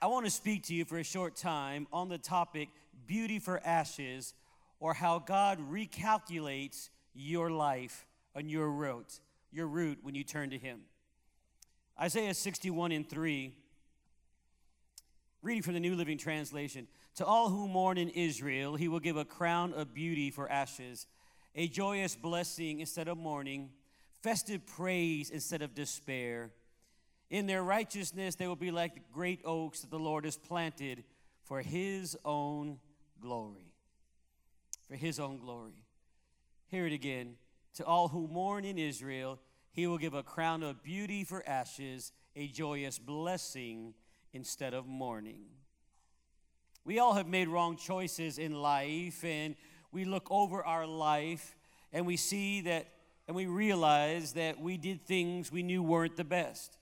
I want to speak to you for a short time on the topic beauty for ashes or how God recalculates your life and your route, your route when you turn to Him. Isaiah 61 and 3, reading from the New Living Translation To all who mourn in Israel, He will give a crown of beauty for ashes, a joyous blessing instead of mourning, festive praise instead of despair. In their righteousness, they will be like the great oaks that the Lord has planted for His own glory. For His own glory. Hear it again. To all who mourn in Israel, he will give a crown of beauty for ashes, a joyous blessing instead of mourning. We all have made wrong choices in life, and we look over our life and we see that, and we realize that we did things we knew weren't the best.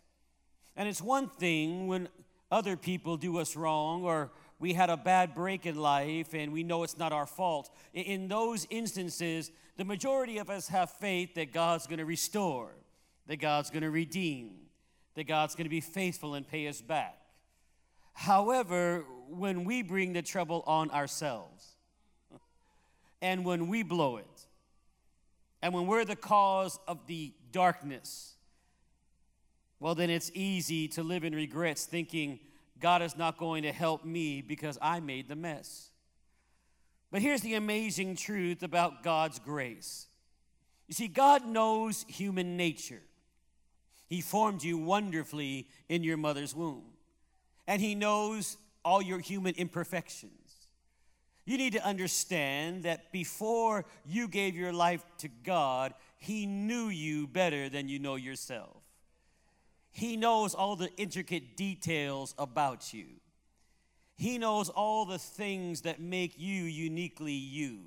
And it's one thing when other people do us wrong or we had a bad break in life and we know it's not our fault. In those instances, the majority of us have faith that God's going to restore, that God's going to redeem, that God's going to be faithful and pay us back. However, when we bring the trouble on ourselves, and when we blow it, and when we're the cause of the darkness, well, then it's easy to live in regrets thinking God is not going to help me because I made the mess. But here's the amazing truth about God's grace. You see, God knows human nature. He formed you wonderfully in your mother's womb, and He knows all your human imperfections. You need to understand that before you gave your life to God, He knew you better than you know yourself. He knows all the intricate details about you. He knows all the things that make you uniquely you.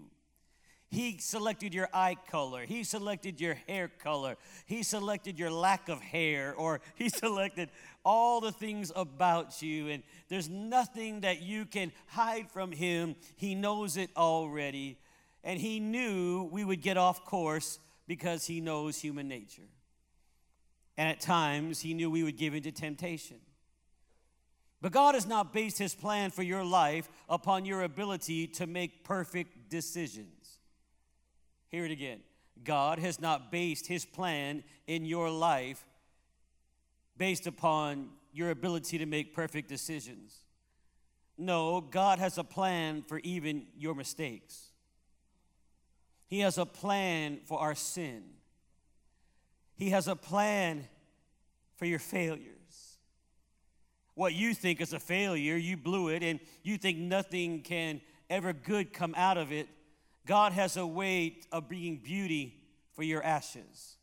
He selected your eye color. He selected your hair color. He selected your lack of hair, or He selected all the things about you. And there's nothing that you can hide from Him. He knows it already. And He knew we would get off course because He knows human nature. And at times, he knew we would give into temptation. But God has not based his plan for your life upon your ability to make perfect decisions. Hear it again. God has not based his plan in your life based upon your ability to make perfect decisions. No, God has a plan for even your mistakes. He has a plan for our sin. He has a plan for your failures. What you think is a failure, you blew it, and you think nothing can ever good come out of it. God has a way of bringing beauty for your ashes.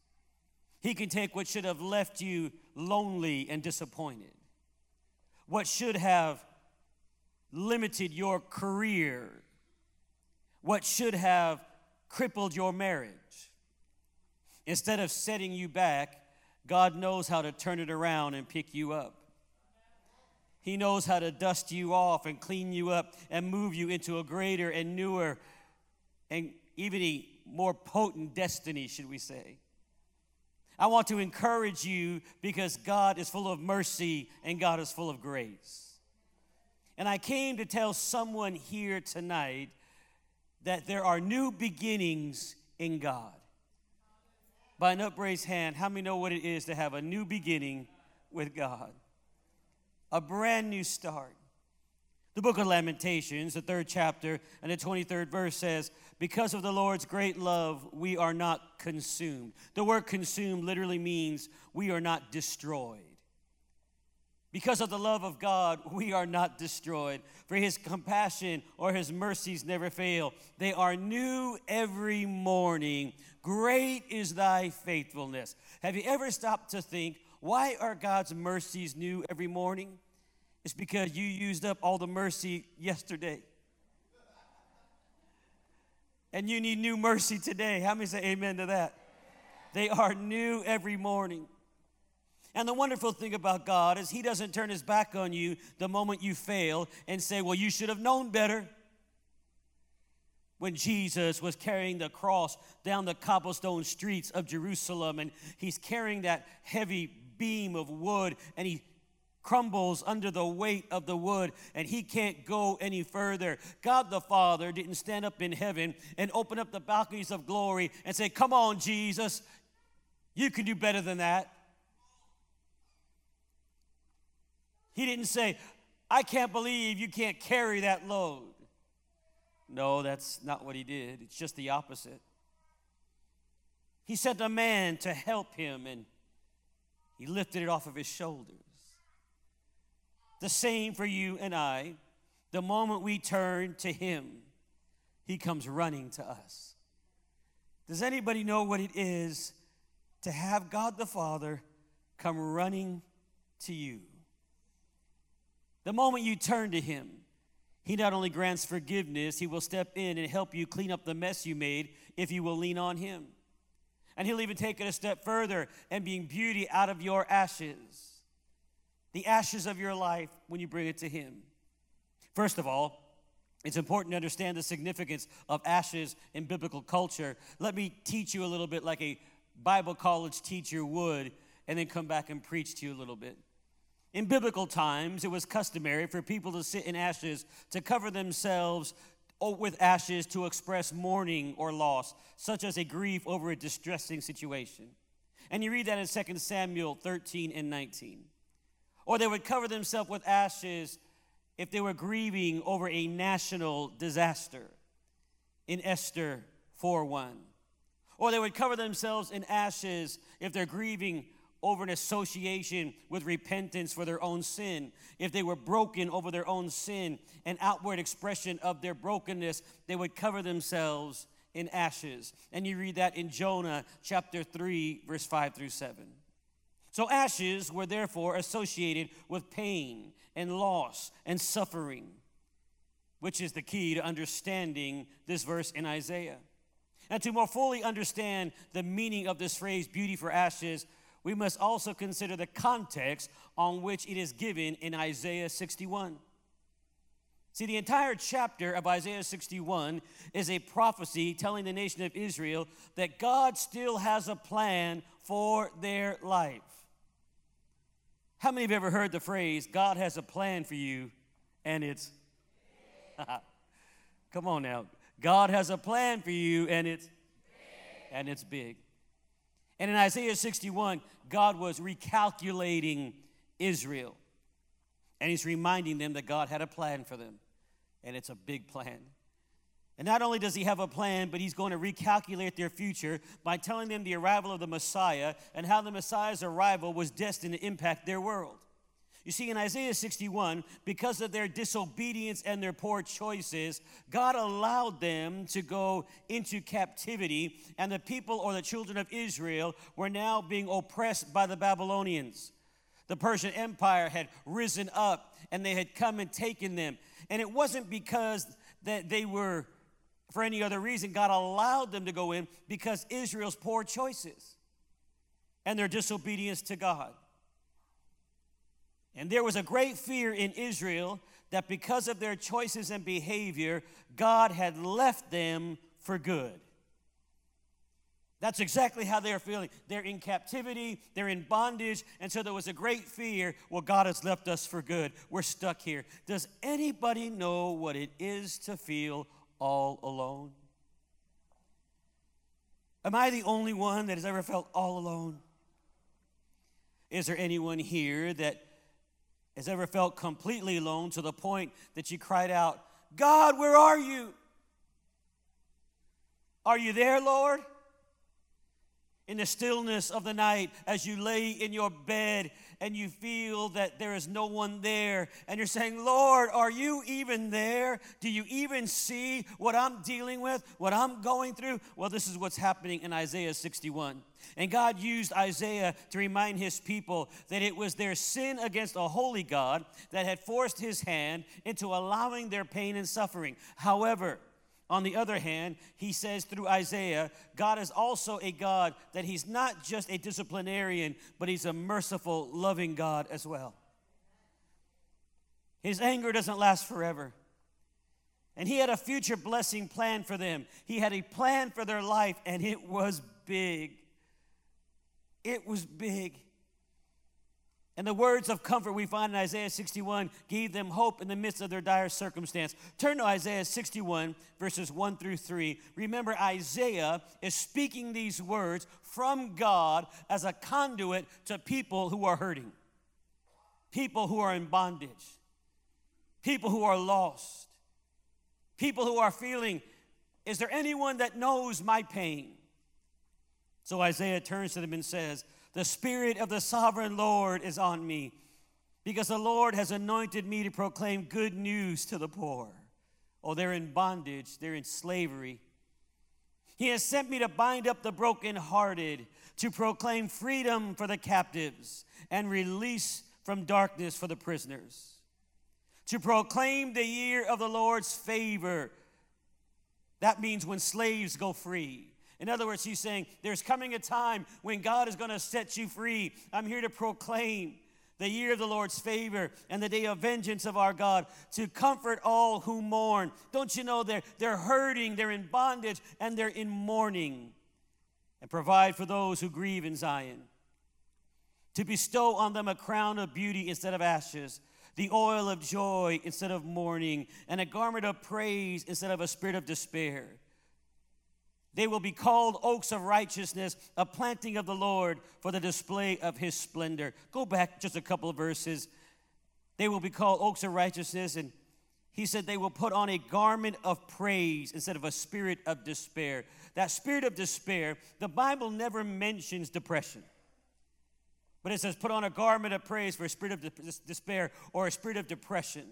He can take what should have left you lonely and disappointed, what should have limited your career, what should have crippled your marriage Instead of setting you back, God knows how to turn it around and pick you up. He knows how to dust you off and clean you up and move you into a greater and newer and even a more potent destiny, should we say. I want to encourage you because God is full of mercy and God is full of grace. And I came to tell someone here tonight that there are new beginnings in God by an upraised hand, how many know what it is to have a new beginning with God? A brand new start. The book of Lamentations, the third chapter, and the 23rd verse says, Because of the Lord's great love, we are not consumed. The word consumed literally means we are not destroyed. Because of the love of God, we are not destroyed. For his compassion or his mercies never fail. They are new every morning. Great is thy faithfulness. Have you ever stopped to think, why are God's mercies new every morning? It's because you used up all the mercy yesterday. And you need new mercy today. How many say amen to that? They are new every morning. And the wonderful thing about God is He doesn't turn His back on you the moment you fail and say, Well, you should have known better when Jesus was carrying the cross down the cobblestone streets of Jerusalem, and he's carrying that heavy beam of wood, and he crumbles under the weight of the wood and he can't go any further. God the Father didn't stand up in heaven and open up the balconies of glory and say, Come on, Jesus, you can do better than that. He didn't say, I can't believe you can't carry that load. No, that's not what he did. It's just the opposite. He sent a man to help him and he lifted it off of his shoulders. The same for you and I. The moment we turn to him, he comes running to us. Does anybody know what it is to have God the Father come running to you? The moment you turn to him, he not only grants forgiveness, he will step in and help you clean up the mess you made if you will lean on him. And he'll even take it a step further and bring beauty out of your ashes, the ashes of your life when you bring it to him. First of all, it's important to understand the significance of ashes in biblical culture. Let me teach you a little bit like a Bible college teacher would, and then come back and preach to you a little bit. In biblical times, it was customary for people to sit in ashes to cover themselves oh, with ashes to express mourning or loss, such as a grief over a distressing situation. And you read that in 2 Samuel 13 and 19. Or they would cover themselves with ashes if they were grieving over a national disaster in Esther 4 1. Or they would cover themselves in ashes if they're grieving over an association with repentance for their own sin, if they were broken over their own sin, an outward expression of their brokenness, they would cover themselves in ashes. And you read that in Jonah chapter 3, verse 5 through 7. So ashes were therefore associated with pain and loss and suffering, which is the key to understanding this verse in Isaiah. And to more fully understand the meaning of this phrase, beauty for ashes, we must also consider the context on which it is given in Isaiah 61. See, the entire chapter of Isaiah 61 is a prophecy telling the nation of Israel that God still has a plan for their life. How many have ever heard the phrase, God has a plan for you, and it's. Come on now. God has a plan for you, and it's. And it's big. And in Isaiah 61, God was recalculating Israel. And he's reminding them that God had a plan for them. And it's a big plan. And not only does he have a plan, but he's going to recalculate their future by telling them the arrival of the Messiah and how the Messiah's arrival was destined to impact their world. You see, in Isaiah 61, because of their disobedience and their poor choices, God allowed them to go into captivity, and the people or the children of Israel were now being oppressed by the Babylonians. The Persian Empire had risen up and they had come and taken them. And it wasn't because that they were for any other reason. God allowed them to go in because Israel's poor choices and their disobedience to God. And there was a great fear in Israel that because of their choices and behavior, God had left them for good. That's exactly how they're feeling. They're in captivity, they're in bondage, and so there was a great fear well, God has left us for good. We're stuck here. Does anybody know what it is to feel all alone? Am I the only one that has ever felt all alone? Is there anyone here that has ever felt completely alone to the point that you cried out, God, where are you? Are you there, Lord? In the stillness of the night, as you lay in your bed and you feel that there is no one there, and you're saying, Lord, are you even there? Do you even see what I'm dealing with, what I'm going through? Well, this is what's happening in Isaiah 61. And God used Isaiah to remind his people that it was their sin against a holy God that had forced his hand into allowing their pain and suffering. However, on the other hand, he says through Isaiah, God is also a God that he's not just a disciplinarian, but he's a merciful, loving God as well. His anger doesn't last forever. And he had a future blessing plan for them. He had a plan for their life, and it was big. It was big. And the words of comfort we find in Isaiah 61 gave them hope in the midst of their dire circumstance. Turn to Isaiah 61, verses 1 through 3. Remember, Isaiah is speaking these words from God as a conduit to people who are hurting, people who are in bondage, people who are lost, people who are feeling, Is there anyone that knows my pain? So Isaiah turns to them and says, the Spirit of the sovereign Lord is on me because the Lord has anointed me to proclaim good news to the poor. Oh, they're in bondage, they're in slavery. He has sent me to bind up the brokenhearted, to proclaim freedom for the captives, and release from darkness for the prisoners, to proclaim the year of the Lord's favor. That means when slaves go free. In other words, he's saying there's coming a time when God is going to set you free. I'm here to proclaim the year of the Lord's favor and the day of vengeance of our God to comfort all who mourn. Don't you know they're, they're hurting, they're in bondage, and they're in mourning. And provide for those who grieve in Zion. To bestow on them a crown of beauty instead of ashes, the oil of joy instead of mourning, and a garment of praise instead of a spirit of despair they will be called oaks of righteousness, a planting of the Lord for the display of his splendor. Go back just a couple of verses. They will be called oaks of righteousness, and he said they will put on a garment of praise instead of a spirit of despair. That spirit of despair, the Bible never mentions depression. But it says, put on a garment of praise for a spirit of despair or a spirit of depression.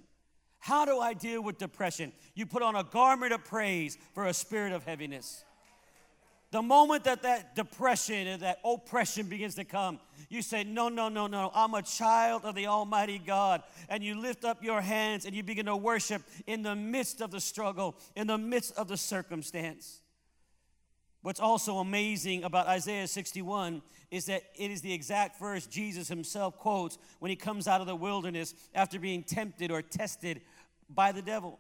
How do I deal with depression? You put on a garment of praise for a spirit of heaviness. The moment that that depression and that oppression begins to come, you say, No, no, no, no, I'm a child of the Almighty God. And you lift up your hands and you begin to worship in the midst of the struggle, in the midst of the circumstance. What's also amazing about Isaiah 61 is that it is the exact verse Jesus himself quotes when he comes out of the wilderness after being tempted or tested by the devil.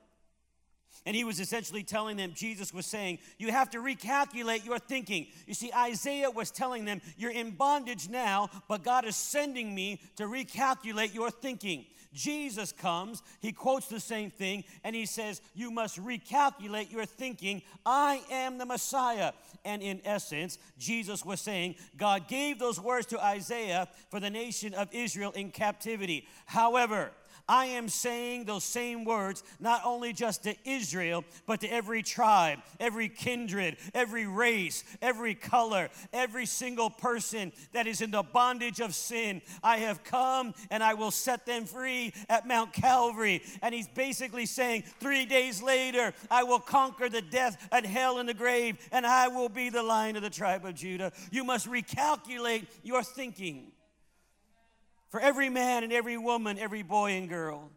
And he was essentially telling them, Jesus was saying, you have to recalculate your thinking. You see, Isaiah was telling them, you're in bondage now, but God is sending me to recalculate your thinking. Jesus comes, he quotes the same thing, and he says, You must recalculate your thinking. I am the Messiah. And in essence, Jesus was saying, God gave those words to Isaiah for the nation of Israel in captivity. However, I am saying those same words not only just to Israel, but to every tribe, every kindred, every race, every color, every single person that is in the bondage of sin. I have come and I will set them free at Mount Calvary. And he's basically saying, three days later, I will conquer the death and hell and the grave, and I will be the lion of the tribe of Judah. You must recalculate your thinking for every man and every woman, every boy and girl.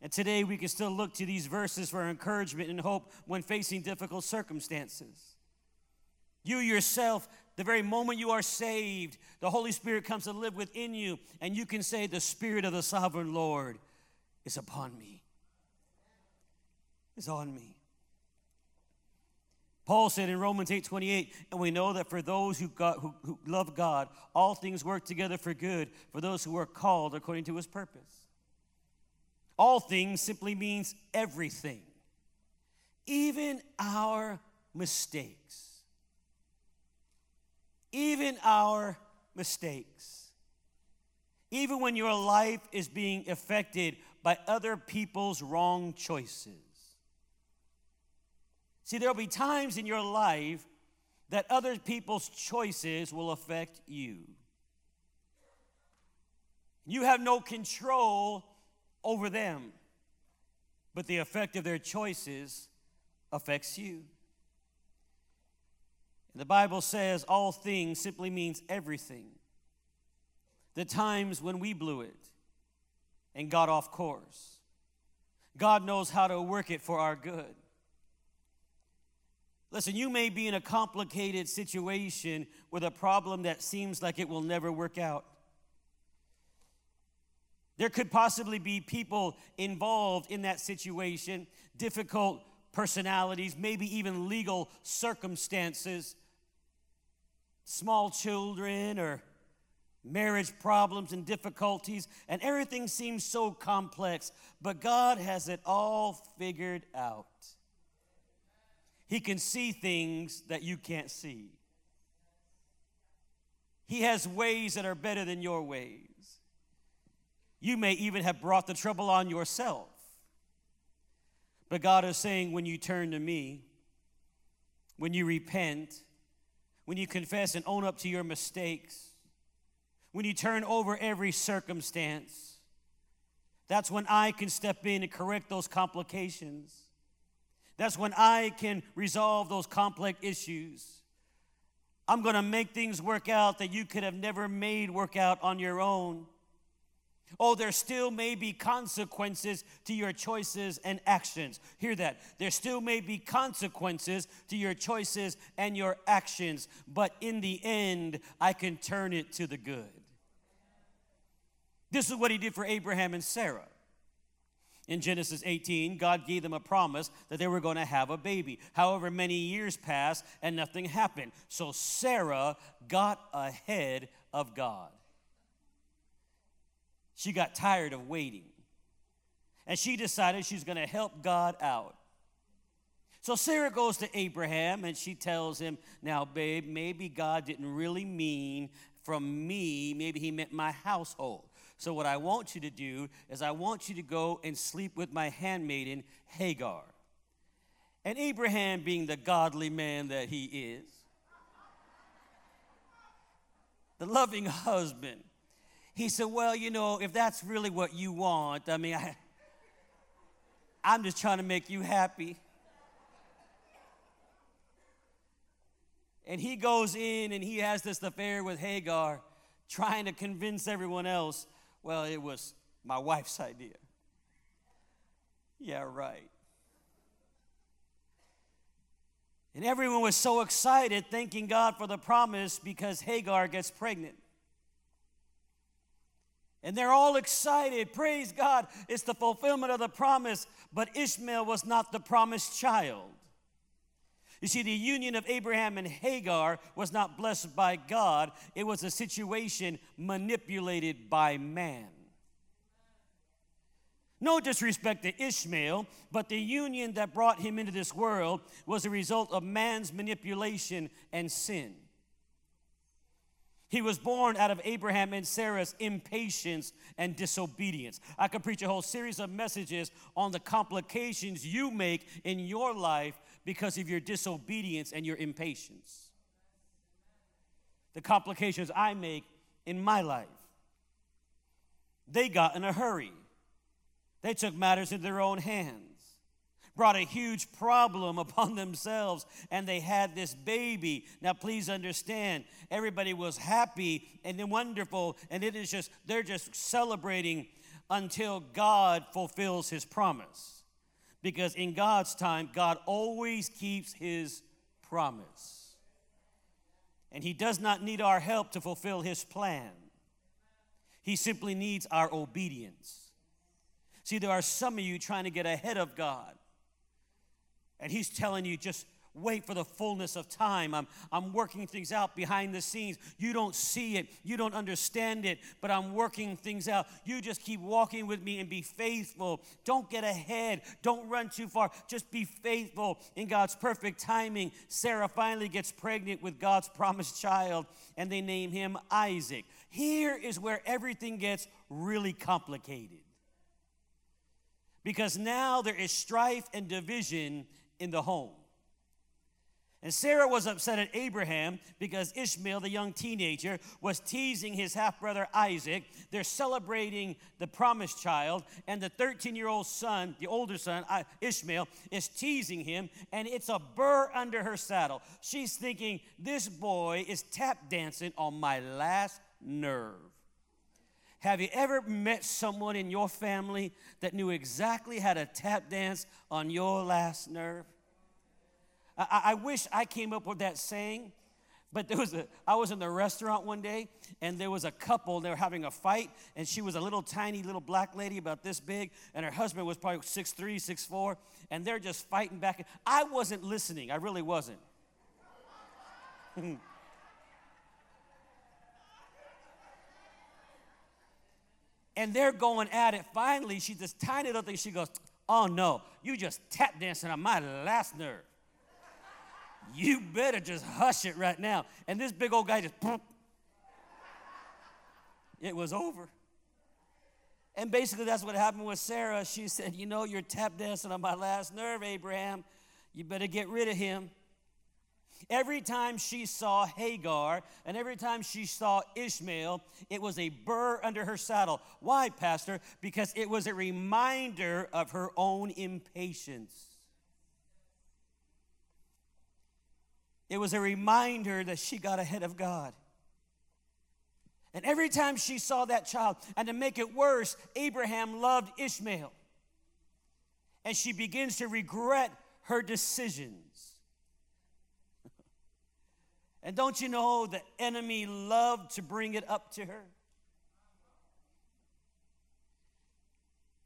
And today we can still look to these verses for encouragement and hope when facing difficult circumstances. You yourself, the very moment you are saved, the Holy Spirit comes to live within you, and you can say, The Spirit of the sovereign Lord is upon me. Is on me. Paul said in Romans 8 28, and we know that for those who, got, who, who love God, all things work together for good for those who are called according to his purpose. All things simply means everything, even our mistakes. Even our mistakes. Even when your life is being affected by other people's wrong choices. See, there'll be times in your life that other people's choices will affect you. You have no control over them, but the effect of their choices affects you. The Bible says all things simply means everything. The times when we blew it and got off course. God knows how to work it for our good. Listen, you may be in a complicated situation with a problem that seems like it will never work out. There could possibly be people involved in that situation, difficult personalities, maybe even legal circumstances, small children, or marriage problems and difficulties, and everything seems so complex, but God has it all figured out. He can see things that you can't see. He has ways that are better than your ways. You may even have brought the trouble on yourself. But God is saying, when you turn to me, when you repent, when you confess and own up to your mistakes, when you turn over every circumstance, that's when I can step in and correct those complications. That's when I can resolve those complex issues. I'm going to make things work out that you could have never made work out on your own. Oh, there still may be consequences to your choices and actions. Hear that. There still may be consequences to your choices and your actions, but in the end, I can turn it to the good. This is what he did for Abraham and Sarah. In Genesis 18, God gave them a promise that they were going to have a baby. However, many years passed and nothing happened. So Sarah got ahead of God. She got tired of waiting. And she decided she's going to help God out. So Sarah goes to Abraham and she tells him, Now, babe, maybe God didn't really mean from me, maybe he meant my household. So, what I want you to do is, I want you to go and sleep with my handmaiden, Hagar. And Abraham, being the godly man that he is, the loving husband, he said, Well, you know, if that's really what you want, I mean, I, I'm just trying to make you happy. And he goes in and he has this affair with Hagar, trying to convince everyone else, well, it was my wife's idea. Yeah, right. And everyone was so excited, thanking God for the promise because Hagar gets pregnant. And they're all excited. Praise God. It's the fulfillment of the promise. But Ishmael was not the promised child. You see, the union of Abraham and Hagar was not blessed by God, it was a situation manipulated by man. No disrespect to Ishmael, but the union that brought him into this world was a result of man's manipulation and sin. He was born out of Abraham and Sarah's impatience and disobedience. I could preach a whole series of messages on the complications you make in your life because of your disobedience and your impatience. The complications I make in my life. They got in a hurry, they took matters in their own hands brought a huge problem upon themselves and they had this baby. Now, please understand, everybody was happy and wonderful, and it is just, they're just celebrating until God fulfills his promise. Because in God's time, God always keeps his promise. And he does not need our help to fulfill his plan, he simply needs our obedience. See, there are some of you trying to get ahead of God. And he's telling you, just wait for the fullness of time. I'm, I'm working things out behind the scenes. You don't see it, you don't understand it, but I'm working things out. You just keep walking with me and be faithful. Don't get ahead, don't run too far. Just be faithful in God's perfect timing. Sarah finally gets pregnant with God's promised child, and they name him Isaac. Here is where everything gets really complicated. Because now there is strife and division in the home. And Sarah was upset at Abraham because Ishmael, the young teenager, was teasing his half brother Isaac. They're celebrating the promised child, and the 13 year old son, the older son, Ishmael, is teasing him, and it's a burr under her saddle. She's thinking, This boy is tap dancing on my last nerve. Have you ever met someone in your family that knew exactly how to tap dance on your last nerve? I, I wish I came up with that saying, but there was a, I was in the restaurant one day and there was a couple, they were having a fight, and she was a little tiny little black lady about this big, and her husband was probably 6'3, 6'4, and they're just fighting back. I wasn't listening, I really wasn't. And they're going at it. Finally, she's this tiny little thing. She goes, Oh no, you just tap dancing on my last nerve. You better just hush it right now. And this big old guy just, it was over. And basically, that's what happened with Sarah. She said, You know, you're tap dancing on my last nerve, Abraham. You better get rid of him. Every time she saw Hagar and every time she saw Ishmael, it was a burr under her saddle. Why, Pastor? Because it was a reminder of her own impatience. It was a reminder that she got ahead of God. And every time she saw that child, and to make it worse, Abraham loved Ishmael. And she begins to regret her decisions. and don't you know the enemy loved to bring it up to her?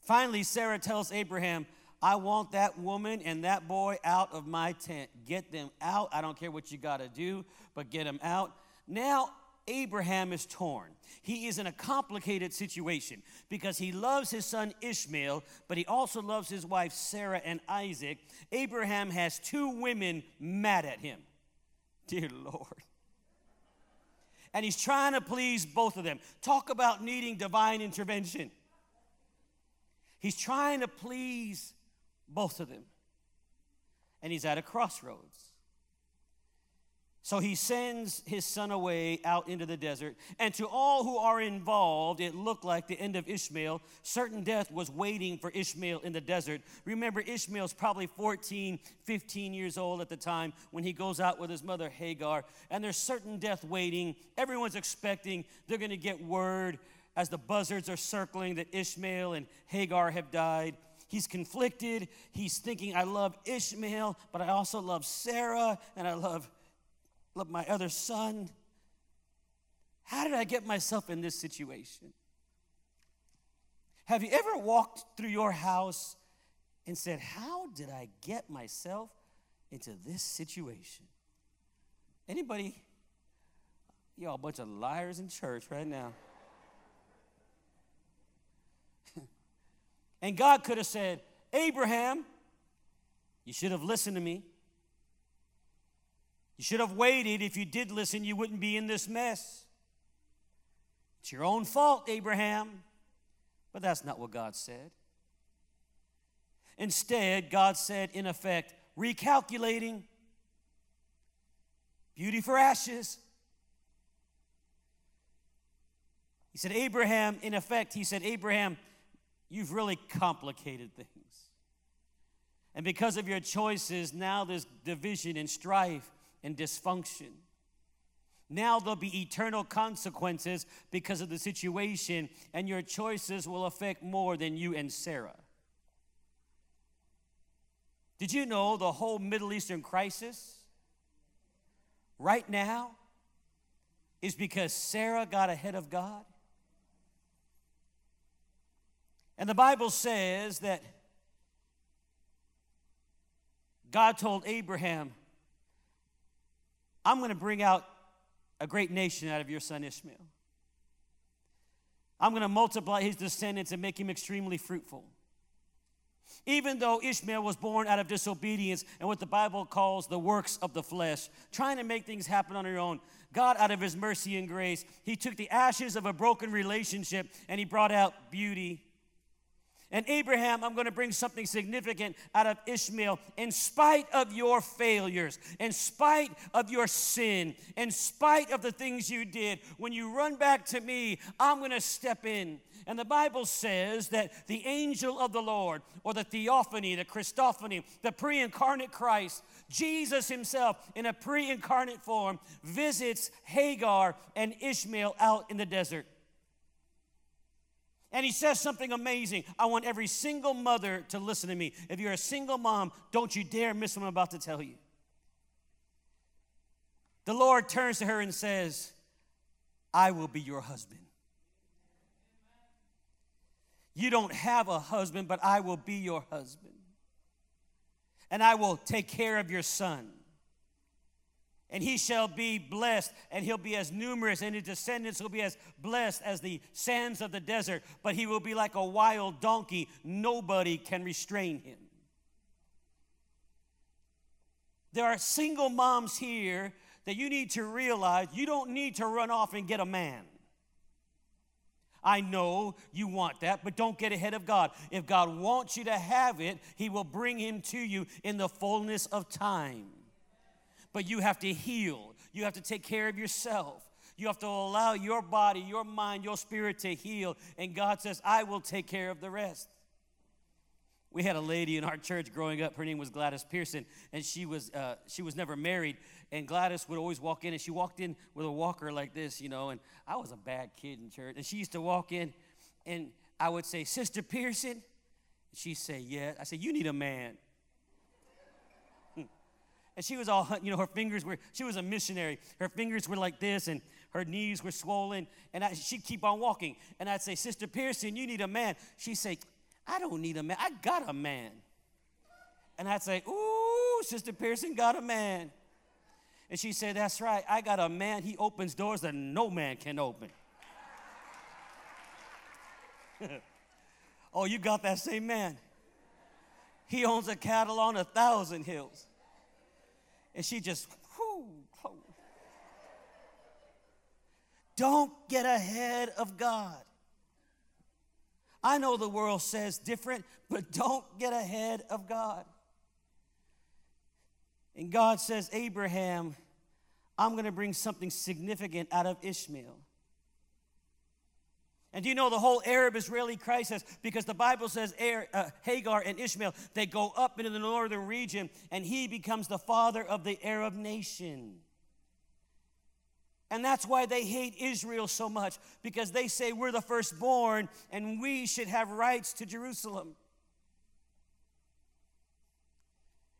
Finally, Sarah tells Abraham, I want that woman and that boy out of my tent. Get them out. I don't care what you got to do, but get them out. Now, Abraham is torn. He is in a complicated situation because he loves his son Ishmael, but he also loves his wife Sarah and Isaac. Abraham has two women mad at him. Dear Lord. And he's trying to please both of them. Talk about needing divine intervention. He's trying to please both of them. And he's at a crossroads. So he sends his son away out into the desert. And to all who are involved, it looked like the end of Ishmael. Certain death was waiting for Ishmael in the desert. Remember, Ishmael's probably 14, 15 years old at the time when he goes out with his mother Hagar. And there's certain death waiting. Everyone's expecting they're going to get word as the buzzards are circling that Ishmael and Hagar have died. He's conflicted. He's thinking, I love Ishmael, but I also love Sarah and I love love my other son. How did I get myself in this situation? Have you ever walked through your house and said, How did I get myself into this situation? Anybody? Y'all a bunch of liars in church right now. And God could have said, Abraham, you should have listened to me. You should have waited. If you did listen, you wouldn't be in this mess. It's your own fault, Abraham. But that's not what God said. Instead, God said, in effect, recalculating beauty for ashes. He said, Abraham, in effect, he said, Abraham, you've really complicated things. And because of your choices, now there's division and strife and dysfunction. Now there'll be eternal consequences because of the situation, and your choices will affect more than you and Sarah. Did you know the whole Middle Eastern crisis right now is because Sarah got ahead of God? And the Bible says that God told Abraham, I'm going to bring out a great nation out of your son Ishmael. I'm going to multiply his descendants and make him extremely fruitful. Even though Ishmael was born out of disobedience and what the Bible calls the works of the flesh, trying to make things happen on your own, God, out of his mercy and grace, he took the ashes of a broken relationship and he brought out beauty and Abraham, I'm going to bring something significant out of Ishmael. In spite of your failures, in spite of your sin, in spite of the things you did, when you run back to me, I'm going to step in. And the Bible says that the angel of the Lord, or the theophany, the Christophany, the pre incarnate Christ, Jesus himself in a pre incarnate form, visits Hagar and Ishmael out in the desert. And he says something amazing. I want every single mother to listen to me. If you're a single mom, don't you dare miss what I'm about to tell you. The Lord turns to her and says, I will be your husband. You don't have a husband, but I will be your husband. And I will take care of your son. And he shall be blessed, and he'll be as numerous, and his descendants will be as blessed as the sands of the desert. But he will be like a wild donkey. Nobody can restrain him. There are single moms here that you need to realize you don't need to run off and get a man. I know you want that, but don't get ahead of God. If God wants you to have it, He will bring Him to you in the fullness of time but you have to heal. You have to take care of yourself. You have to allow your body, your mind, your spirit to heal. And God says, I will take care of the rest. We had a lady in our church growing up. Her name was Gladys Pearson, and she was uh, she was never married. And Gladys would always walk in, and she walked in with a walker like this, you know. And I was a bad kid in church, and she used to walk in, and I would say, "Sister Pearson," she'd say, "Yeah." I said, "You need a man." And she was all, you know, her fingers were, she was a missionary. Her fingers were like this, and her knees were swollen. And I, she'd keep on walking. And I'd say, Sister Pearson, you need a man. She'd say, I don't need a man. I got a man. And I'd say, Ooh, Sister Pearson got a man. And she'd say, That's right. I got a man. He opens doors that no man can open. oh, you got that same man. He owns a cattle on a thousand hills. And she just, whoo, Don't get ahead of God. I know the world says different, but don't get ahead of God. And God says, Abraham, I'm going to bring something significant out of Ishmael. And do you know the whole Arab Israeli crisis? Because the Bible says uh, Hagar and Ishmael, they go up into the northern region, and he becomes the father of the Arab nation. And that's why they hate Israel so much, because they say we're the firstborn and we should have rights to Jerusalem.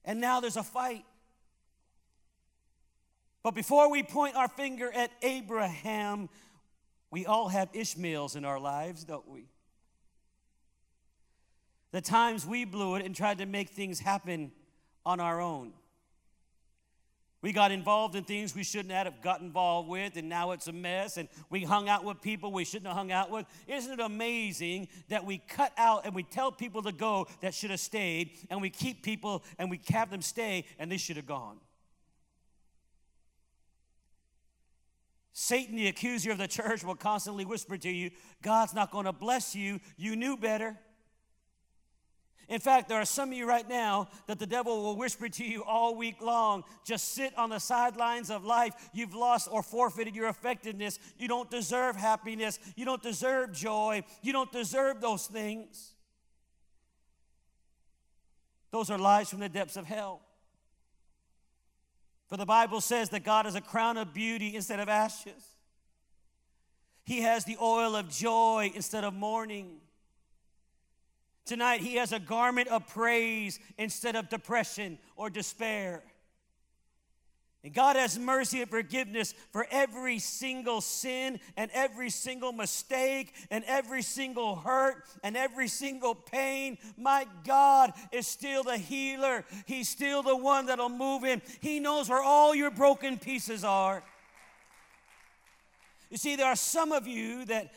And now there's a fight. But before we point our finger at Abraham, we all have Ishmaels in our lives, don't we? The times we blew it and tried to make things happen on our own. We got involved in things we shouldn't have got involved with, and now it's a mess. And we hung out with people we shouldn't have hung out with. Isn't it amazing that we cut out and we tell people to go that should have stayed, and we keep people and we have them stay and they should have gone? Satan, the accuser of the church, will constantly whisper to you, God's not going to bless you. You knew better. In fact, there are some of you right now that the devil will whisper to you all week long just sit on the sidelines of life. You've lost or forfeited your effectiveness. You don't deserve happiness. You don't deserve joy. You don't deserve those things. Those are lies from the depths of hell. For the Bible says that God is a crown of beauty instead of ashes. He has the oil of joy instead of mourning. Tonight, He has a garment of praise instead of depression or despair. And God has mercy and forgiveness for every single sin and every single mistake and every single hurt and every single pain. My God is still the healer. He's still the one that'll move in. He knows where all your broken pieces are. You see, there are some of you that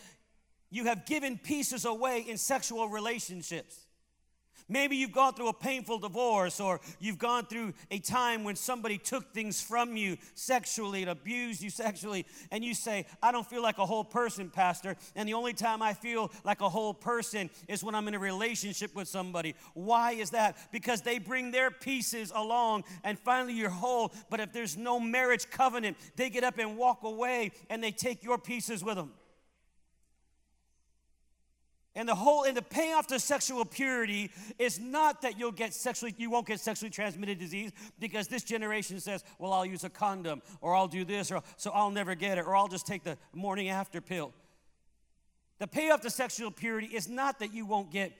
you have given pieces away in sexual relationships. Maybe you've gone through a painful divorce, or you've gone through a time when somebody took things from you sexually and abused you sexually, and you say, I don't feel like a whole person, Pastor. And the only time I feel like a whole person is when I'm in a relationship with somebody. Why is that? Because they bring their pieces along, and finally you're whole. But if there's no marriage covenant, they get up and walk away, and they take your pieces with them. And the whole and the payoff to sexual purity is not that you'll get sexually you won't get sexually transmitted disease because this generation says, "Well, I'll use a condom or I'll do this or so I'll never get it or I'll just take the morning after pill." The payoff to sexual purity is not that you won't get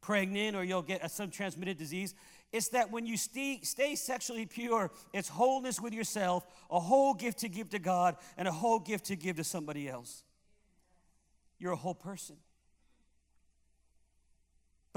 pregnant or you'll get a, some transmitted disease. It's that when you stay, stay sexually pure, it's wholeness with yourself, a whole gift to give to God, and a whole gift to give to somebody else. You're a whole person.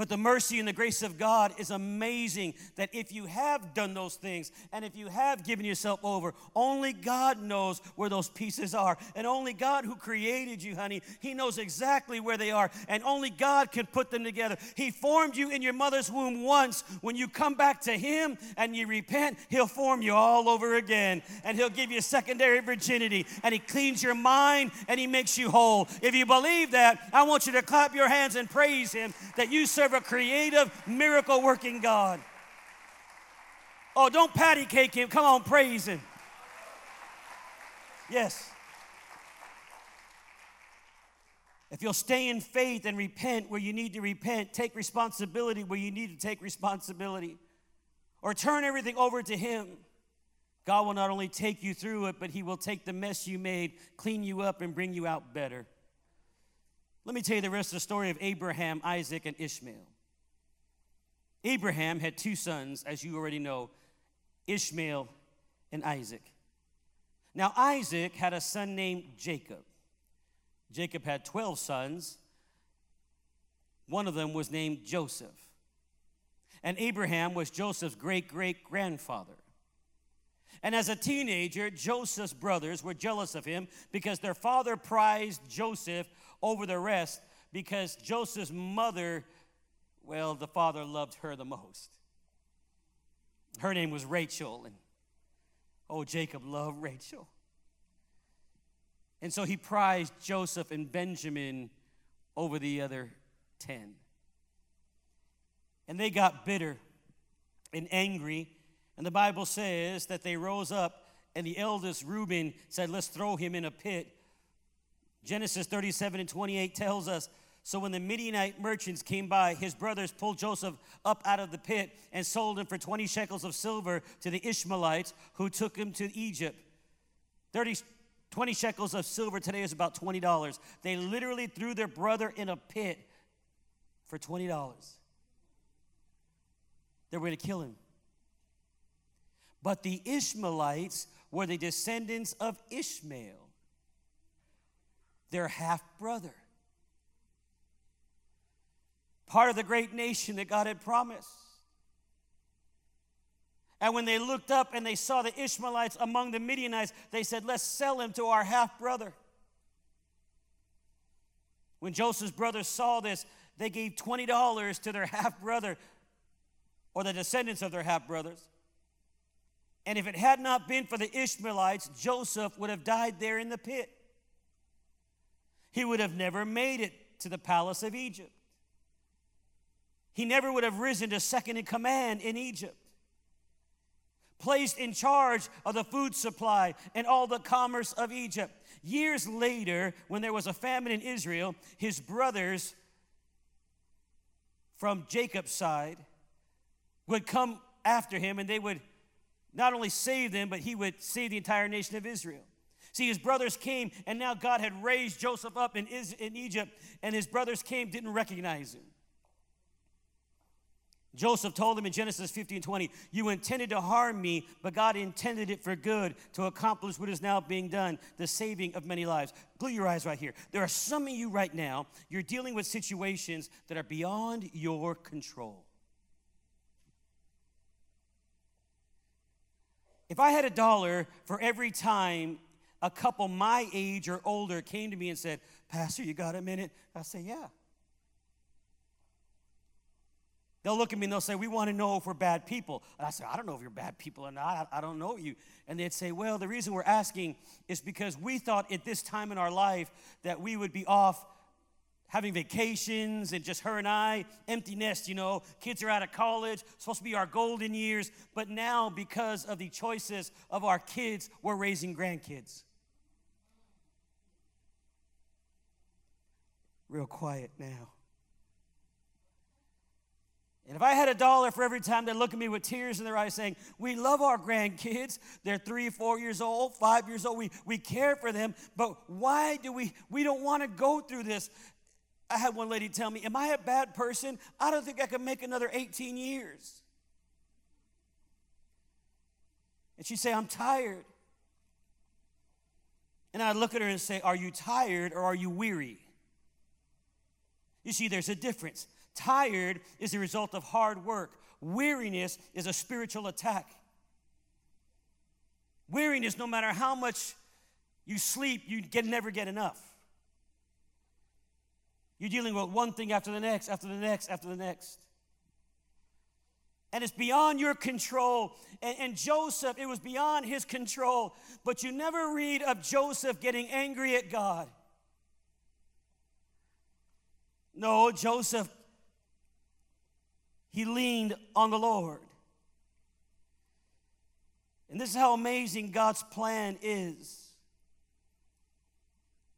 But the mercy and the grace of God is amazing that if you have done those things and if you have given yourself over, only God knows where those pieces are. And only God, who created you, honey, He knows exactly where they are. And only God can put them together. He formed you in your mother's womb once. When you come back to Him and you repent, He'll form you all over again. And He'll give you secondary virginity. And He cleans your mind and He makes you whole. If you believe that, I want you to clap your hands and praise Him that you serve a creative, miracle working God. Oh, don't patty cake him. Come on, praise him. Yes. If you'll stay in faith and repent where you need to repent, take responsibility where you need to take responsibility, or turn everything over to Him, God will not only take you through it, but He will take the mess you made, clean you up, and bring you out better. Let me tell you the rest of the story of Abraham, Isaac, and Ishmael. Abraham had two sons, as you already know Ishmael and Isaac. Now, Isaac had a son named Jacob. Jacob had 12 sons. One of them was named Joseph. And Abraham was Joseph's great great grandfather. And as a teenager, Joseph's brothers were jealous of him because their father prized Joseph over the rest because Joseph's mother, well, the father loved her the most. Her name was Rachel, and oh, Jacob loved Rachel. And so he prized Joseph and Benjamin over the other 10. And they got bitter and angry. And the Bible says that they rose up, and the eldest Reuben said, Let's throw him in a pit Genesis 37 and 28 tells us so when the Midianite merchants came by, his brothers pulled Joseph up out of the pit and sold him for 20 shekels of silver to the Ishmaelites who took him to Egypt. 30, 20 shekels of silver today is about $20. They literally threw their brother in a pit for $20. They were going to kill him. But the Ishmaelites were the descendants of Ishmael their half brother. Part of the great nation that God had promised. And when they looked up and they saw the Ishmaelites among the Midianites, they said, Let's sell him to our half brother. When Joseph's brothers saw this, they gave $20 to their half brother or the descendants of their half brothers. And if it had not been for the Ishmaelites, Joseph would have died there in the pit he would have never made it to the palace of Egypt. He never would have risen to second in command in Egypt. Placed in charge of the food supply and all the commerce of Egypt. Years later, when there was a famine in Israel, his brothers from Jacob's side would come after him and they would not only save them, but he would save the entire nation of Israel. See, his brothers came, and now God had raised Joseph up in, in Egypt, and his brothers came, didn't recognize him. Joseph told them in Genesis 15 20, You intended to harm me, but God intended it for good to accomplish what is now being done, the saving of many lives. Glue your eyes right here. There are some of you right now, you're dealing with situations that are beyond your control. If I had a dollar for every time a couple my age or older came to me and said, Pastor, you got a minute? I say, Yeah. They'll look at me and they'll say, We want to know if we're bad people. And I say, I don't know if you're bad people or not. I, I don't know you. And they'd say, Well, the reason we're asking is because we thought at this time in our life that we would be off having vacations and just her and I, empty nest, you know, kids are out of college, supposed to be our golden years. But now, because of the choices of our kids, we're raising grandkids. Real quiet now. And if I had a dollar for every time they look at me with tears in their eyes saying, We love our grandkids, they're three, four years old, five years old, we, we care for them, but why do we, we don't want to go through this? I had one lady tell me, Am I a bad person? I don't think I can make another 18 years. And she'd say, I'm tired. And I'd look at her and say, Are you tired or are you weary? You see, there's a difference. Tired is the result of hard work. Weariness is a spiritual attack. Weariness, no matter how much you sleep, you get, never get enough. You're dealing with one thing after the next, after the next, after the next. And it's beyond your control. And, and, Joseph, it was beyond his control. But you never read of Joseph getting angry at God. No, Joseph, he leaned on the Lord. And this is how amazing God's plan is.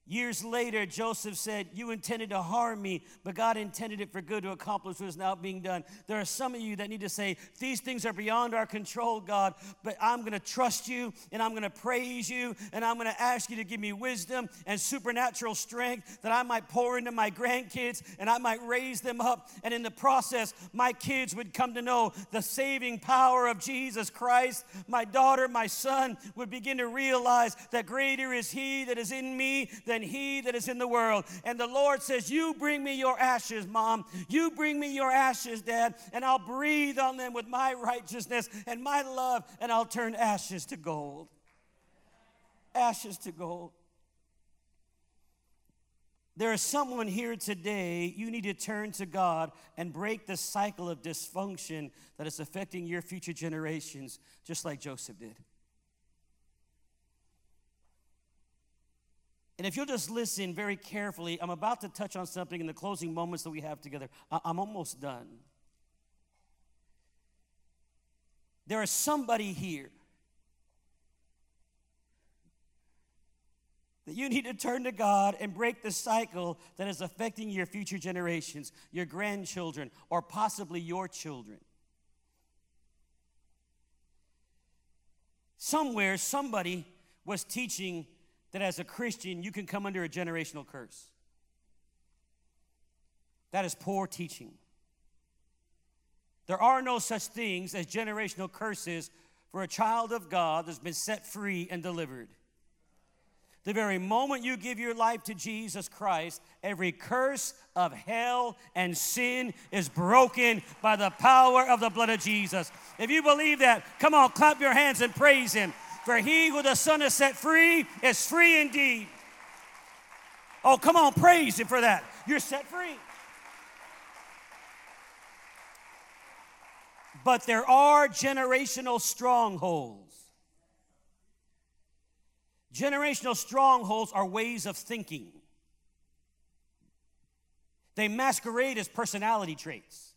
Years later, Joseph said, You intended to harm me, but God intended it for good to accomplish what is now being done. There are some of you that need to say, These things are beyond our control, God, but I'm going to trust you and I'm going to praise you and I'm going to ask you to give me wisdom and supernatural strength that I might pour into my grandkids and I might raise them up. And in the process, my kids would come to know the saving power of Jesus Christ. My daughter, my son would begin to realize that greater is He that is in me than he that is in the world. And the Lord says, You bring me your ashes, mom. You bring me your ashes, dad, and I'll breathe on them with my righteousness and my love, and I'll turn ashes to gold. Ashes to gold. There is someone here today, you need to turn to God and break the cycle of dysfunction that is affecting your future generations, just like Joseph did. And if you'll just listen very carefully, I'm about to touch on something in the closing moments that we have together. I'm almost done. There is somebody here that you need to turn to God and break the cycle that is affecting your future generations, your grandchildren, or possibly your children. Somewhere, somebody was teaching that as a Christian, you can come under a generational curse. That is poor teaching. There are no such things as generational curses for a child of God that's been set free and delivered. The very moment you give your life to Jesus Christ, every curse of hell and sin is broken by the power of the blood of Jesus. If you believe that, come on, clap your hands and praise Him. For he who the Son has set free is free indeed. Oh, come on, praise him for that. You're set free. But there are generational strongholds. Generational strongholds are ways of thinking. They masquerade as personality traits.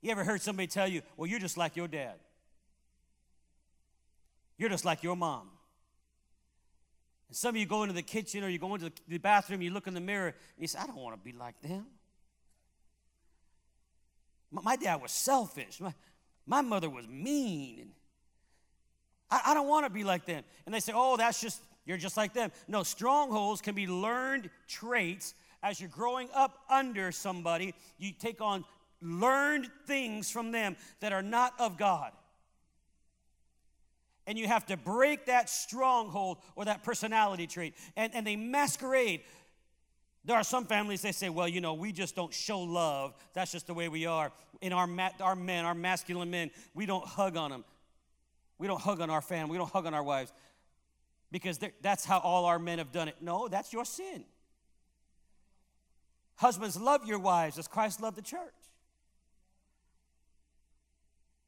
You ever heard somebody tell you, well, you're just like your dad? You're just like your mom. And some of you go into the kitchen or you go into the bathroom, you look in the mirror, and you say, I don't want to be like them. My, dad was selfish. My, my mother was mean. And I, I don't want to be like them. And they say, Oh, that's just, you're just like them. No, strongholds can be learned traits as you're growing up under somebody. You take on learned things from them that are not of God and you have to break that stronghold or that personality trait. And, and they masquerade. There are some families, they say, well, you know, we just don't show love. That's just the way we are. In our, ma- our men, our masculine men, we don't hug on them. We don't hug on our family. We don't hug on our wives because that's how all our men have done it. No, that's your sin. Husbands, love your wives as Christ loved the church.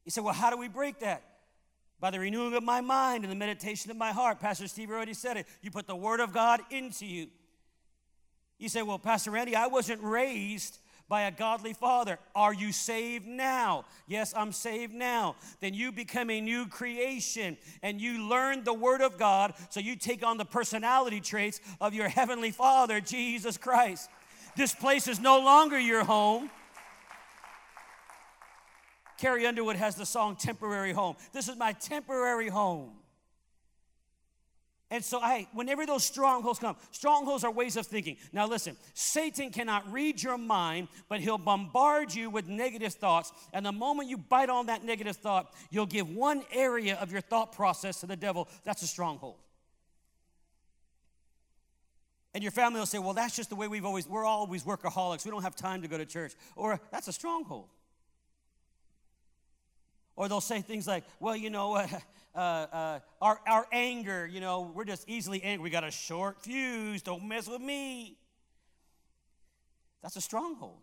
You say, well, how do we break that? By the renewing of my mind and the meditation of my heart. Pastor Steve already said it. You put the Word of God into you. You say, Well, Pastor Randy, I wasn't raised by a godly father. Are you saved now? Yes, I'm saved now. Then you become a new creation and you learn the Word of God, so you take on the personality traits of your Heavenly Father, Jesus Christ. This place is no longer your home. Carrie Underwood has the song Temporary Home. This is my temporary home. And so I, whenever those strongholds come, strongholds are ways of thinking. Now listen, Satan cannot read your mind, but he'll bombard you with negative thoughts. And the moment you bite on that negative thought, you'll give one area of your thought process to the devil. That's a stronghold. And your family will say, well, that's just the way we've always, we're always workaholics. We don't have time to go to church. Or that's a stronghold. Or they'll say things like, well, you know, uh, uh, our, our anger, you know, we're just easily angry. We got a short fuse. Don't mess with me. That's a stronghold.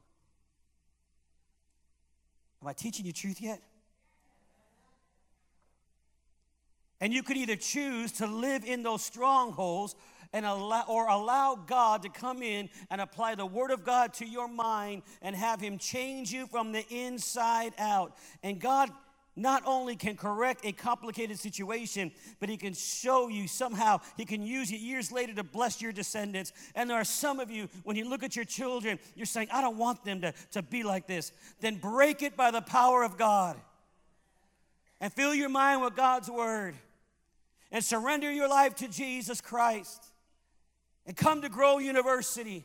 Am I teaching you truth yet? And you could either choose to live in those strongholds and allow, or allow God to come in and apply the Word of God to your mind and have Him change you from the inside out. And God not only can correct a complicated situation, but He can show you somehow, He can use you years later to bless your descendants. And there are some of you, when you look at your children, you're saying, I don't want them to, to be like this. Then break it by the power of God and fill your mind with God's Word and surrender your life to Jesus Christ and come to Grow University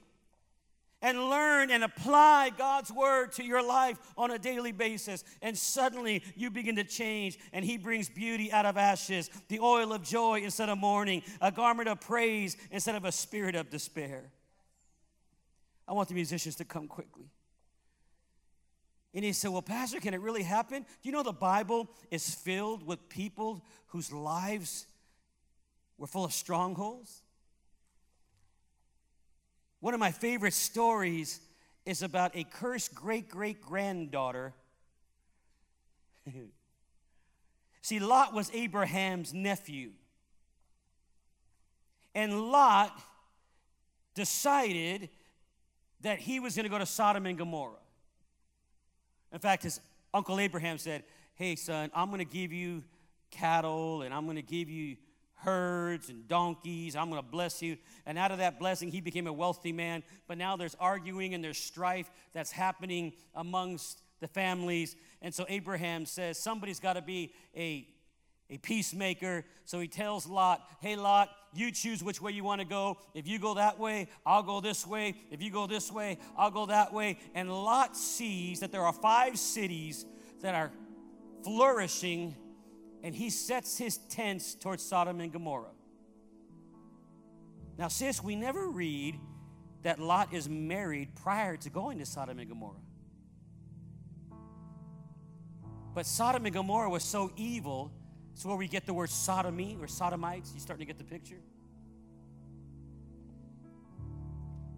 and learn and apply God's word to your life on a daily basis. And suddenly you begin to change, and He brings beauty out of ashes, the oil of joy instead of mourning, a garment of praise instead of a spirit of despair. I want the musicians to come quickly. And he said, Well, Pastor, can it really happen? Do you know the Bible is filled with people whose lives were full of strongholds? One of my favorite stories is about a cursed great great granddaughter. See, Lot was Abraham's nephew. And Lot decided that he was going to go to Sodom and Gomorrah. In fact, his uncle Abraham said, Hey, son, I'm going to give you cattle and I'm going to give you herds and donkeys. I'm going to bless you. And out of that blessing, he became a wealthy man. But now there's arguing and there's strife that's happening amongst the families. And so Abraham says, somebody's got to be a, a peacemaker. So he tells Lot, hey, Lot, you choose which way you want to go. If you go that way, I'll go this way. If you go this way, I'll go that way. And Lot sees that there are five cities that are flourishing and he sets his tents towards Sodom and Gomorrah. Now, sis, we never read that Lot is married prior to going to Sodom and Gomorrah. But Sodom and Gomorrah was so evil, it's where we get the word sodomy or sodomites. You starting to get the picture?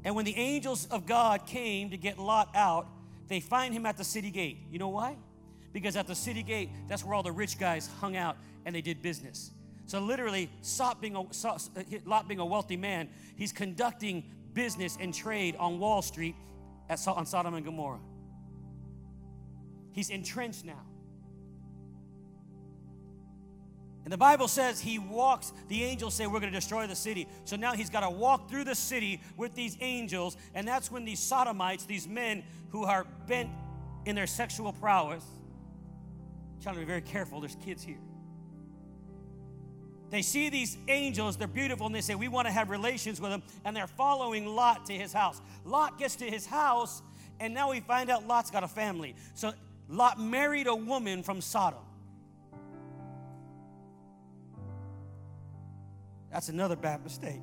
And when the angels of God came to get Lot out, they find him at the city gate. You know why? Because at the city gate, that's where all the rich guys hung out and they did business. So literally, Lot being, a, uh, Lot being a wealthy man, he's conducting business and trade on Wall Street at, on Sodom and Gomorrah. He's entrenched now. And the Bible says he walks, the angels say, We're going to destroy the city. So now he's got to walk through the city with these angels. And that's when these sodomites, these men who are bent in their sexual prowess, trying to be very careful. There's kids here. They see these angels, they're beautiful, and they say, We want to have relations with them. And they're following Lot to his house. Lot gets to his house, and now we find out Lot's got a family. So Lot married a woman from Sodom. That's another bad mistake.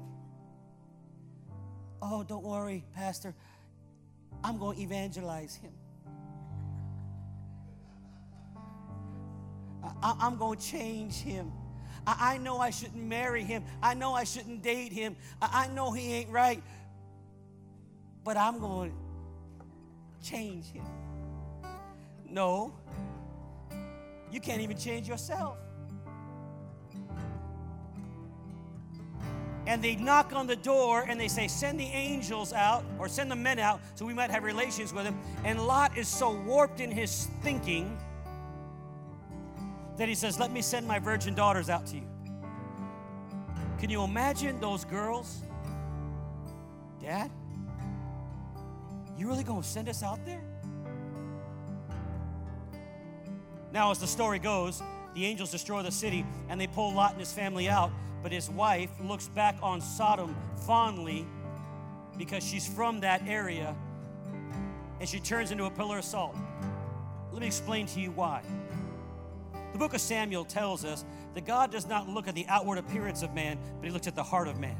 Oh, don't worry, Pastor. I'm going to evangelize him. I, am going to change him. I, I, know I shouldn't marry him. I know I shouldn't date him. I, I know he ain't right. But I'm going to change him. No, you can't even change yourself. and they knock on the door and they say, Send the angels out or send the men out so we might have relations with him. And Lot is so warped in his thinking that he says, Let me send my virgin daughters out to you. Can you imagine those girls? Dad, you really gonna send us out there? Now, as the story goes, the angels destroy the city and they pull Lot and his family out, but his wife looks back on Sodom fondly because she's from that area and she turns into a pillar of salt. Let me explain to you why. The book of Samuel tells us that God does not look at the outward appearance of man, but he looks at the heart of man.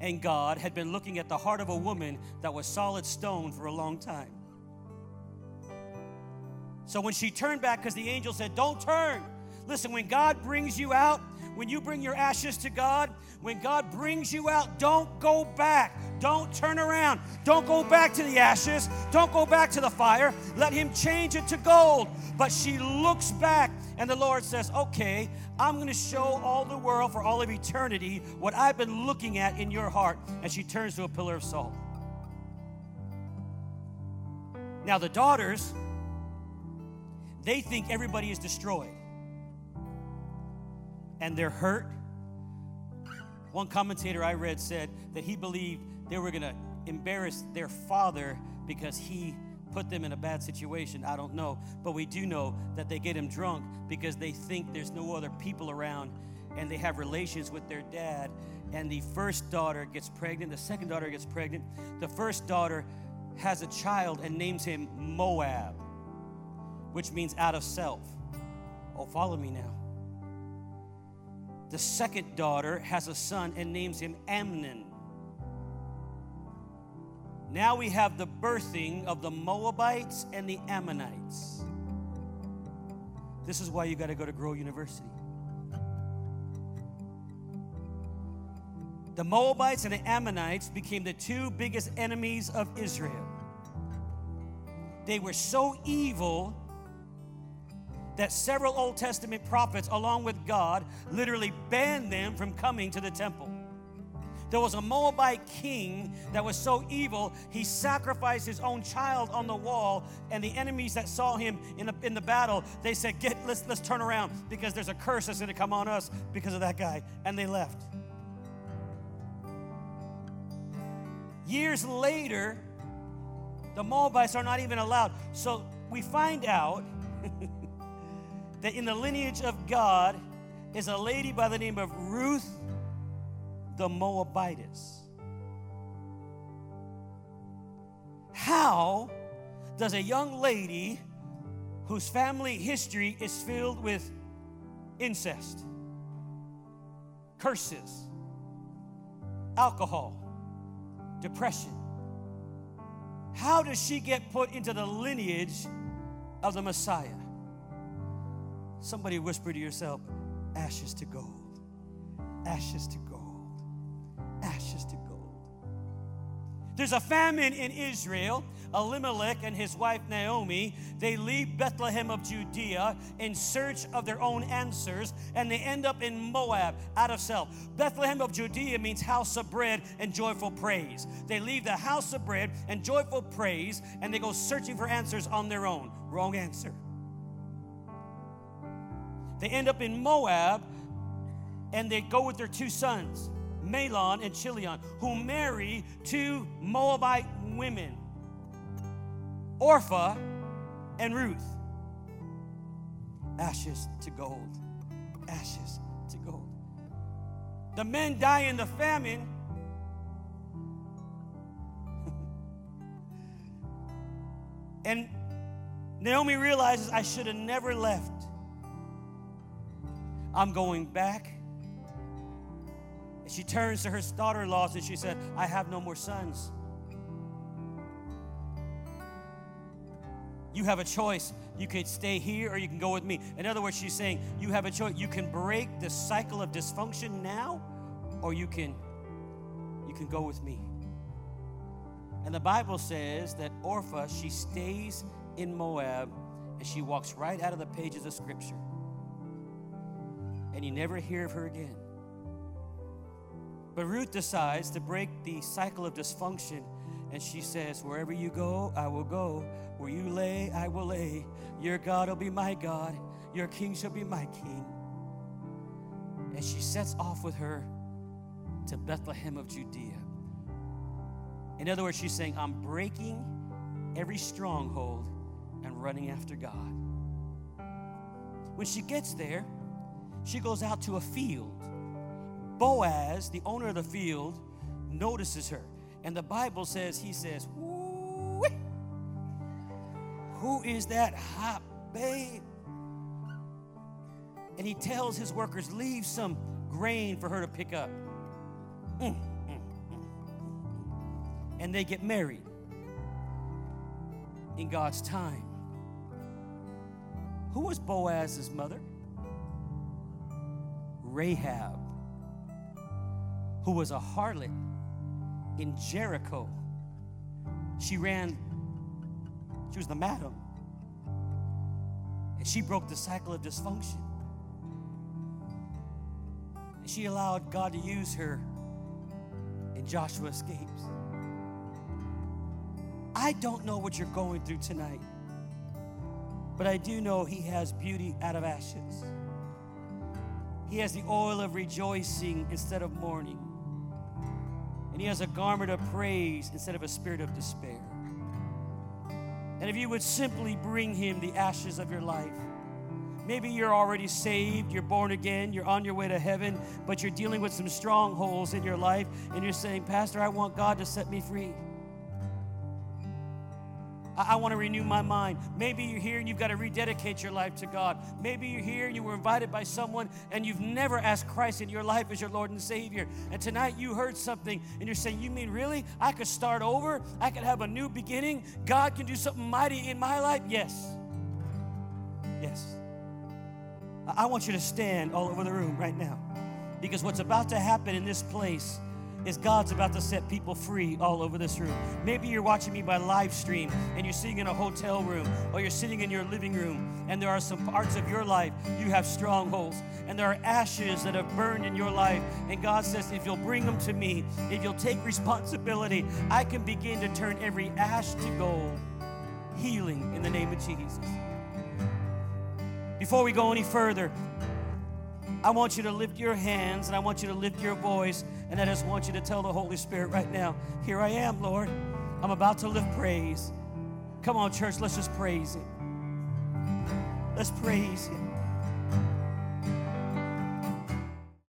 and God had been looking at the heart of a woman that was solid stone for a long time. So when she turned back, because the angel said, Don't turn. Listen, when God brings you out, when you bring your ashes to God, when God brings you out, don't go back. Don't turn around. Don't go back to the ashes. Don't go back to the fire. Let Him change it to gold. But she looks back, and the Lord says, Okay, I'm going to show all the world for all of eternity what I've been looking at in your heart. And she turns to a pillar of salt. Now, the daughters, they think everybody is destroyed and they're hurt. One commentator I read said that he believed they were going to embarrass their father because he put them in a bad situation. I don't know. But we do know that they get him drunk because they think there's no other people around and they have relations with their dad. And the first daughter gets pregnant, the second daughter gets pregnant. The first daughter has a child and names him Moab, which means out of self. Oh, follow me now. The second daughter has a son and names him Amnon. Now we have the birthing of the Moabites and the Ammonites. This is why you got to go to Grow University. The Moabites and the Ammonites became the two biggest enemies of Israel. They were so evil that several Old Testament prophets, along with God, literally banned them from coming to the temple. There was a Moabite king that was so evil, he sacrificed his own child on the wall, and the enemies that saw him in the, in the battle, they said, Get, let's, let's turn around because there's a curse that's gonna come on us because of that guy. And they left. Years later, the Moabites are not even allowed. So we find out that in the lineage of God is a lady by the name of Ruth the Moabitess. How does a young lady whose family history is filled with incest, curses, alcohol, depression, how does she get put into the lineage of the Messiah? Somebody whisper to yourself, ashes to gold, ashes to gold, ashes to gold. There's a famine in Israel. Elimelech and his wife Naomi, they leave Bethlehem of Judea in search of their own answers, and they end up in Moab out of self. Bethlehem of Judea means house of bread and joyful praise. They leave the house of bread and joyful praise, and they go searching for answers on their own. Wrong answer. They end up in Moab and they go with their two sons, Mahlon and Chilion, who marry two Moabite women, Orpha and Ruth. Ashes to gold, ashes to gold. The men die in the famine. and Naomi realizes I should have never left. I'm going back. And she turns to her daughter in laws and she said, I have no more sons. You have a choice. You could stay here or you can go with me. In other words, she's saying, You have a choice. You can break the cycle of dysfunction now, or you can you can go with me. And the Bible says that Orpha, she stays in Moab and she walks right out of the pages of Scripture and you never hear of her again. But Ruth decides to break the cycle of dysfunction, and she says, Wherever you go, I will go. Where you lay, I will lay. Your God will be my God. Your king shall be my king. And she sets off with her to Bethlehem of Judea. In other words, she's saying, I'm breaking every stronghold and running after God. When she gets there, she goes out to a field. Boaz, the owner of the field, notices her. And the Bible says, he says, Who is that hot babe? And he tells his workers, Leave some grain for her to pick up. Mm, mm, mm. and they get married in God's time. Who was Boaz's mother? Rahab, who was a harlot in Jericho. She ran, she was the madam, and she broke the cycle of dysfunction. And she allowed God to use her, and Joshua escapes. I don't know what you're going through tonight, but I do know He has beauty out of ashes. He has the oil of rejoicing instead of mourning. And He has a garment of praise instead of a spirit of despair. And if you would simply bring Him the ashes of your life, Maybe you're already saved, you're born again, you're on your way to heaven, but you're dealing with some strongholds in your life, and you're saying, Pastor, I want God to set me free. I, want to renew my mind. Maybe you're here and you've got to rededicate your life to God. Maybe you're here and you were invited by someone and you've never asked Christ in your life as your Lord and Savior. And tonight you heard something and you're saying, You mean really? I could start over? I could have a new beginning? God can do something mighty in my life? Yes. Yes. I want you to stand all over the room right now because what's about to happen in this place is God's about to set people free all over this room. Maybe you're watching me by live stream and you're sitting in a hotel room or you're sitting in your living room and there are some parts of your life you have strongholds and there are ashes that have burned in your life. And God says, if you'll bring them to me, if you'll take responsibility, I can begin to turn every ash to gold. Healing in the name of Jesus. Before we go any further, I want you to lift your hands and I want you to lift your voice. And I just want you to tell the Holy Spirit right now, Here I am, Lord. I'm about to lift praise. Come on, church, let's just praise Him. Let's praise Him.